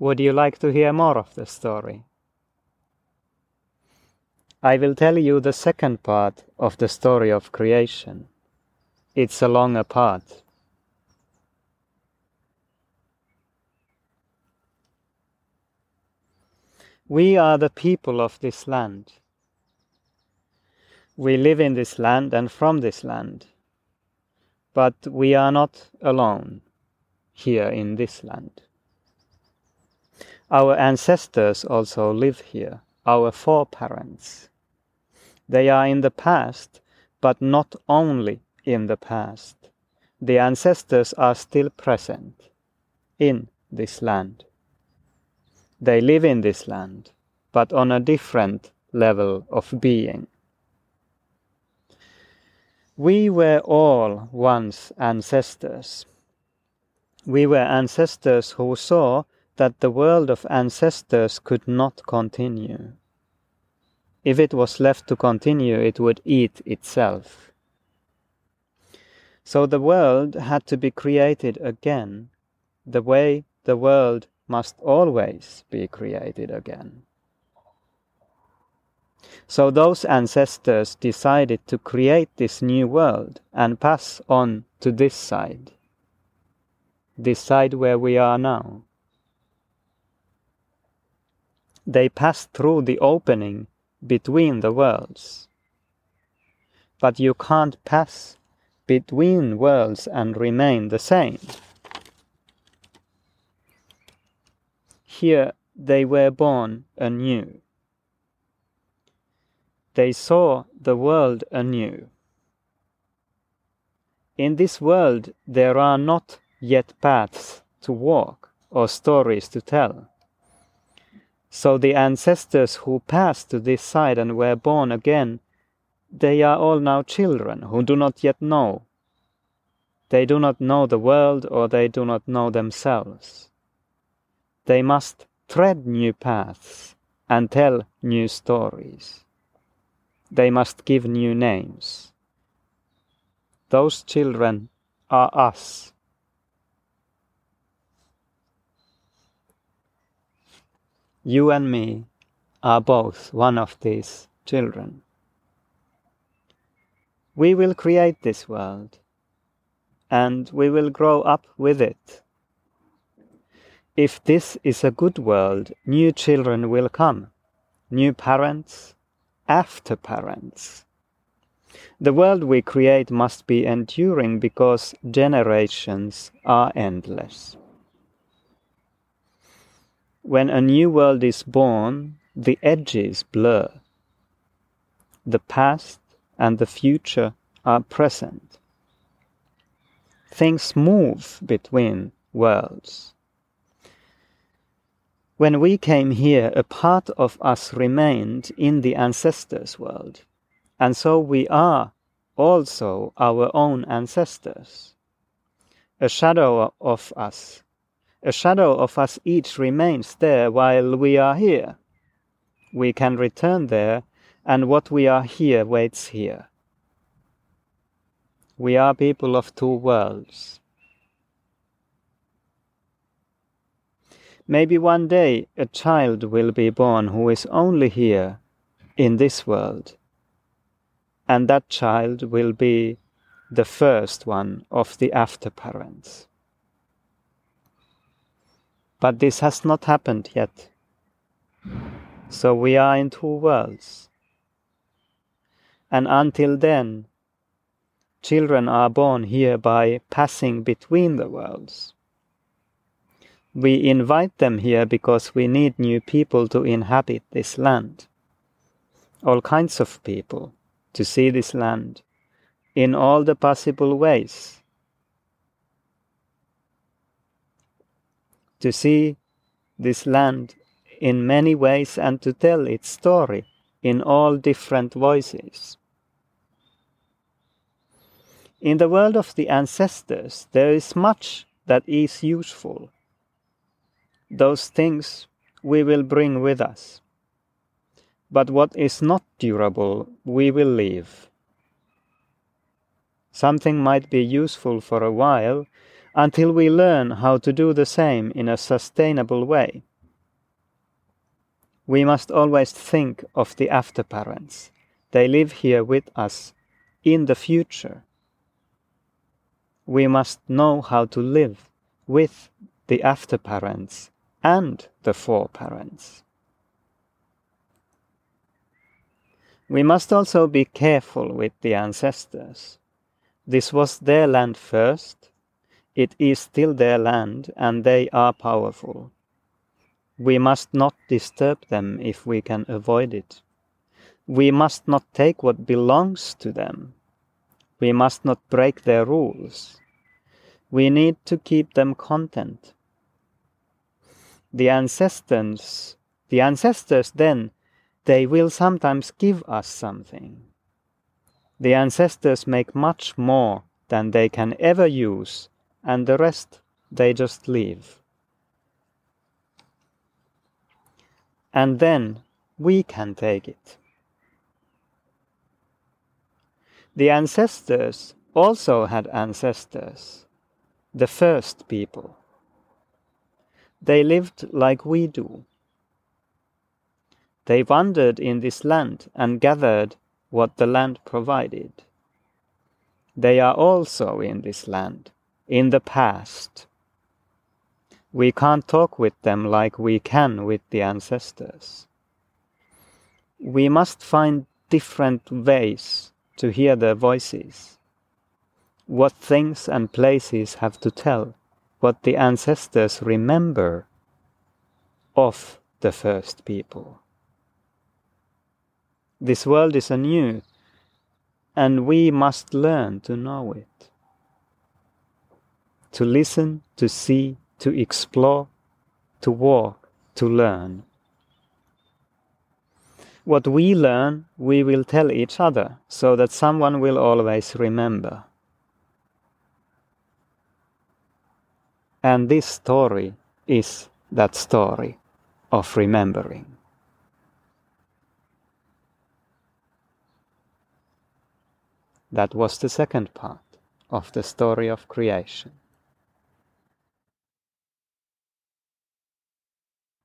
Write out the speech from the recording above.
Would you like to hear more of the story? I will tell you the second part of the story of creation. It's a longer part. We are the people of this land. We live in this land and from this land. But we are not alone here in this land. Our ancestors also live here, our foreparents. They are in the past, but not only in the past. The ancestors are still present in this land. They live in this land, but on a different level of being. We were all once ancestors. We were ancestors who saw that the world of ancestors could not continue. If it was left to continue, it would eat itself. So the world had to be created again, the way the world must always be created again. So those ancestors decided to create this new world and pass on to this side, this side where we are now. They passed through the opening between the worlds. But you can't pass between worlds and remain the same. Here they were born anew. They saw the world anew. In this world there are not yet paths to walk or stories to tell. So the ancestors who passed to this side and were born again, they are all now children who do not yet know. They do not know the world or they do not know themselves. They must tread new paths and tell new stories. They must give new names. Those children are us. You and me are both one of these children. We will create this world and we will grow up with it. If this is a good world, new children will come, new parents, after parents. The world we create must be enduring because generations are endless. When a new world is born, the edges blur. The past and the future are present. Things move between worlds. When we came here, a part of us remained in the ancestors' world, and so we are also our own ancestors. A shadow of us a shadow of us each remains there while we are here. We can return there, and what we are here waits here. We are people of two worlds. Maybe one day a child will be born who is only here in this world, and that child will be the first one of the after parents. But this has not happened yet. So we are in two worlds. And until then, children are born here by passing between the worlds. We invite them here because we need new people to inhabit this land. All kinds of people to see this land in all the possible ways to see this land in many ways and to tell its story in all different voices. In the world of the ancestors, there is much that is useful. Those things we will bring with us. But what is not durable, we will leave. Something might be useful for a while, until we learn how to do the same in a sustainable way, we must always think of the afterparents. They live here with us in the future. We must know how to live with the afterparents and the foreparents. We must also be careful with the ancestors. This was their land first, it is still their land, and they are powerful. We must not disturb them if we can avoid it. We must not take what belongs to them. We must not break their rules. We need to keep them content. The ancestors, the ancestors then, they will sometimes give us something. The ancestors make much more than they can ever use, and the rest they just leave. and then we can take it. The ancestors also had ancestors, the first people. They lived like we do. They wandered in this land and gathered what the land provided. They are also in this land, in the past. We can't talk with them like we can with the ancestors. We must find different ways to hear their voices. What things and places have to tell, what the ancestors remember of the first people. This world is anew, and we must learn to know it. To listen, to see, to explore, to walk, to learn. What we learn, we will tell each other so that someone will always remember. And this story is that story of remembering. That was the second part of the story of creation.